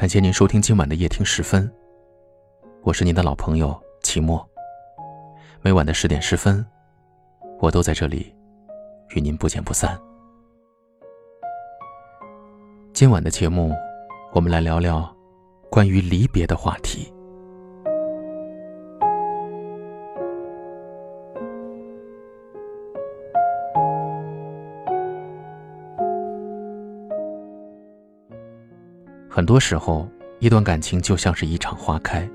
感谢您收听今晚的夜听十分，我是您的老朋友齐墨。每晚的十点十分，我都在这里与您不见不散。今晚的节目，我们来聊聊关于离别的话题。很多时候，一段感情就像是一场花开，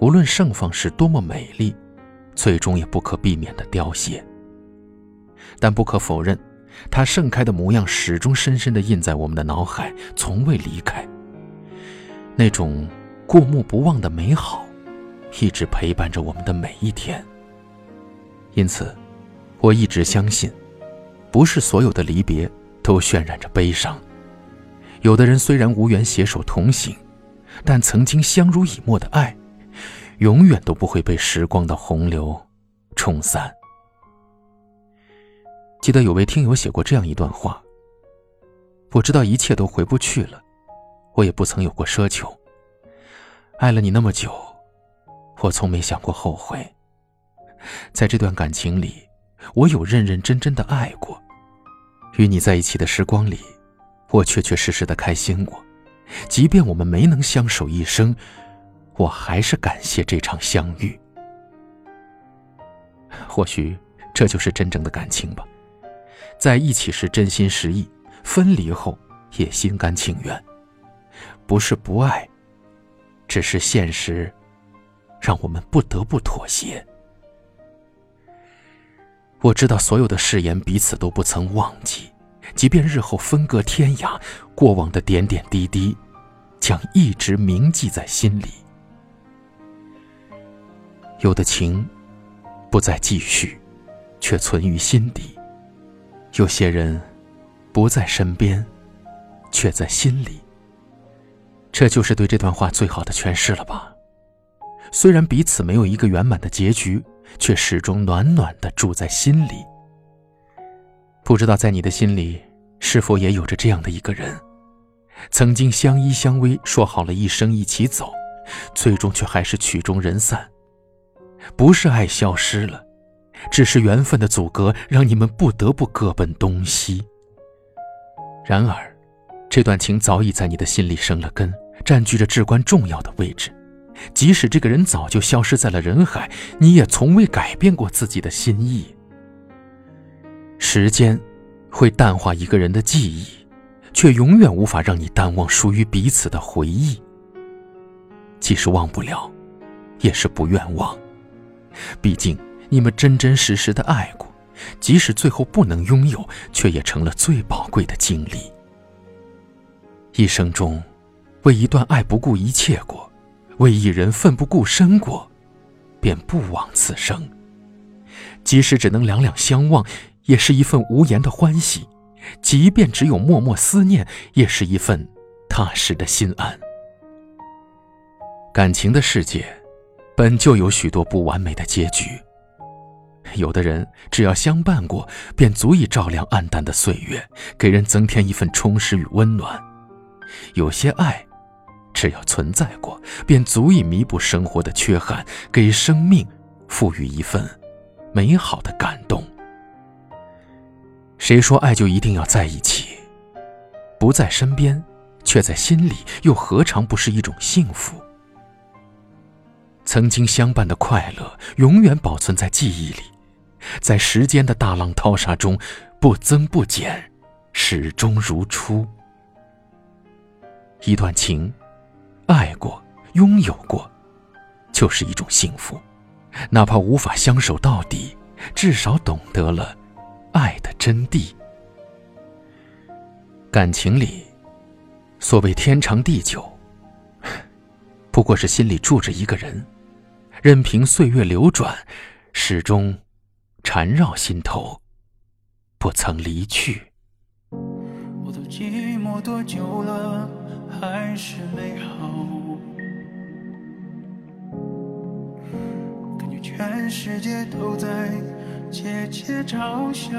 无论盛放时多么美丽，最终也不可避免的凋谢。但不可否认，它盛开的模样始终深深的印在我们的脑海，从未离开。那种过目不忘的美好，一直陪伴着我们的每一天。因此，我一直相信，不是所有的离别都渲染着悲伤。有的人虽然无缘携手同行，但曾经相濡以沫的爱，永远都不会被时光的洪流冲散。记得有位听友写过这样一段话：“我知道一切都回不去了，我也不曾有过奢求。爱了你那么久，我从没想过后悔。在这段感情里，我有认认真真的爱过，与你在一起的时光里。”我确确实实的开心过，即便我们没能相守一生，我还是感谢这场相遇。或许这就是真正的感情吧，在一起时真心实意，分离后也心甘情愿。不是不爱，只是现实让我们不得不妥协。我知道所有的誓言，彼此都不曾忘记。即便日后分隔天涯，过往的点点滴滴，将一直铭记在心里。有的情，不再继续，却存于心底；有些人，不在身边，却在心里。这就是对这段话最好的诠释了吧？虽然彼此没有一个圆满的结局，却始终暖暖的住在心里。不知道在你的心里，是否也有着这样的一个人，曾经相依相偎，说好了一生一起走，最终却还是曲终人散。不是爱消失了，只是缘分的阻隔，让你们不得不各奔东西。然而，这段情早已在你的心里生了根，占据着至关重要的位置。即使这个人早就消失在了人海，你也从未改变过自己的心意。时间会淡化一个人的记忆，却永远无法让你淡忘属于彼此的回忆。即使忘不了，也是不愿忘。毕竟你们真真实实的爱过，即使最后不能拥有，却也成了最宝贵的经历。一生中，为一段爱不顾一切过，为一人奋不顾身过，便不枉此生。即使只能两两相望。也是一份无言的欢喜，即便只有默默思念，也是一份踏实的心安。感情的世界，本就有许多不完美的结局。有的人只要相伴过，便足以照亮暗淡的岁月，给人增添一份充实与温暖；有些爱，只要存在过，便足以弥补生活的缺憾，给生命赋予一份美好的感动。谁说爱就一定要在一起？不在身边，却在心里，又何尝不是一种幸福？曾经相伴的快乐，永远保存在记忆里，在时间的大浪淘沙中，不增不减，始终如初。一段情，爱过，拥有过，就是一种幸福。哪怕无法相守到底，至少懂得了。爱真谛，感情里，所谓天长地久，不过是心里住着一个人，任凭岁月流转，始终缠绕心头，不曾离去。我都寂寞多久了，还是美好，感觉全世界都在。窃窃嘲笑，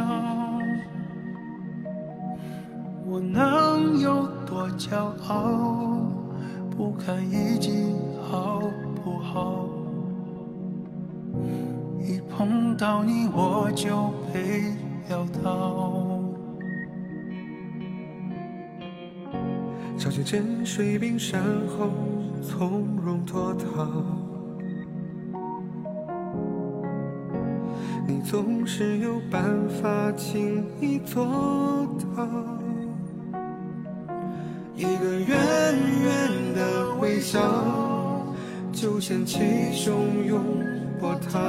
我能有多骄傲？不堪一击好不好？一碰到你我就被撂倒。小清晨水冰山后，从容脱逃。你总是有办法轻易做到，一个远远的微笑，就掀起汹涌波涛，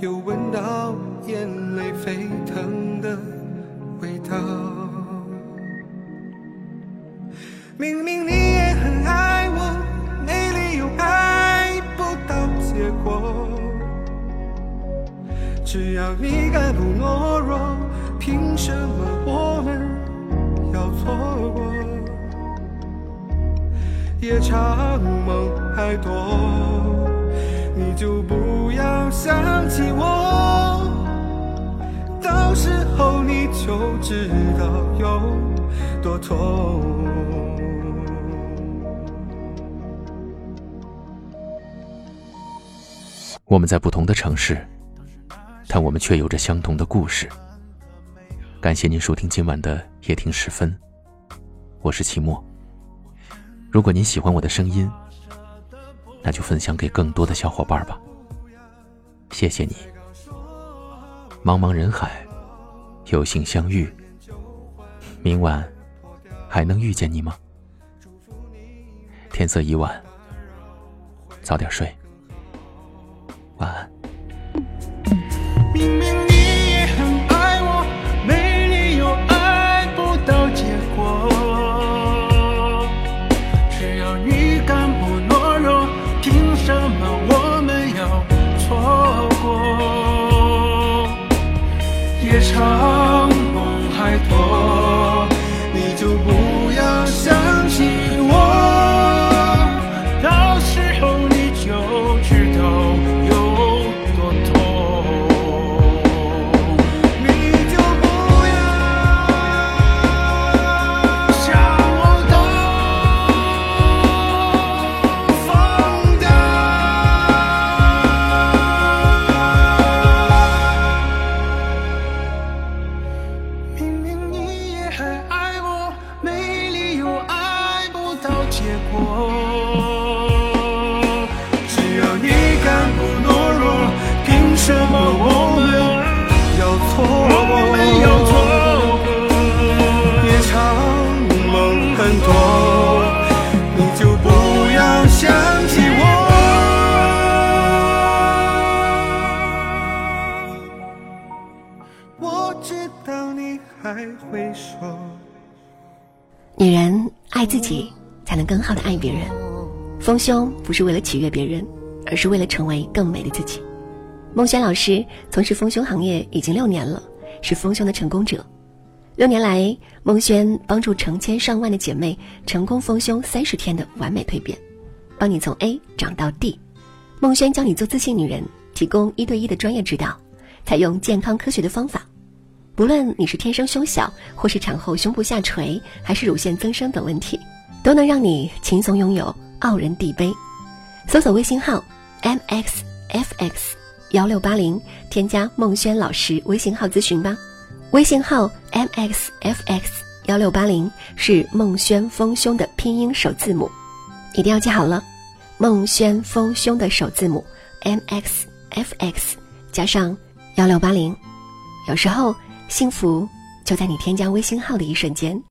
又闻到眼泪沸腾的味道。明明你也很爱我，没理由爱不到结果。只要你敢不懦弱，凭什么我错过？夜长梦还多，你就不要想起我，到时候你就知道有多痛。我们在不同的城市，但我们却有着相同的故事。感谢您收听今晚的夜听时分，我是齐墨。如果您喜欢我的声音，那就分享给更多的小伙伴吧。谢谢你。茫茫人海，有幸相遇，明晚还能遇见你吗？天色已晚，早点睡。晚安。结果。只要你敢不懦弱，凭什么我们要错过？我们要错过。夜长梦很多，你就不要想起我。我知道你还会说。女人爱自己，才能更好的爱别人。丰胸不是为了取悦别人，而是为了成为更美的自己。孟轩老师从事丰胸行业已经六年了，是丰胸的成功者。六年来，孟轩帮助成千上万的姐妹成功丰胸三十天的完美蜕变，帮你从 A 长到 D。孟轩教你做自信女人，提供一对一的专业指导，采用健康科学的方法。不论你是天生胸小，或是产后胸部下垂，还是乳腺增生等问题，都能让你轻松拥有傲人地杯。搜索微信号 mxfx 幺六八零，添加孟轩老师微信号咨询吧。微信号 mxfx 幺六八零是孟轩丰胸的拼音首字母，一定要记好了。孟轩丰胸的首字母 mxfx 加上幺六八零，有时候。幸福就在你添加微信号的一瞬间。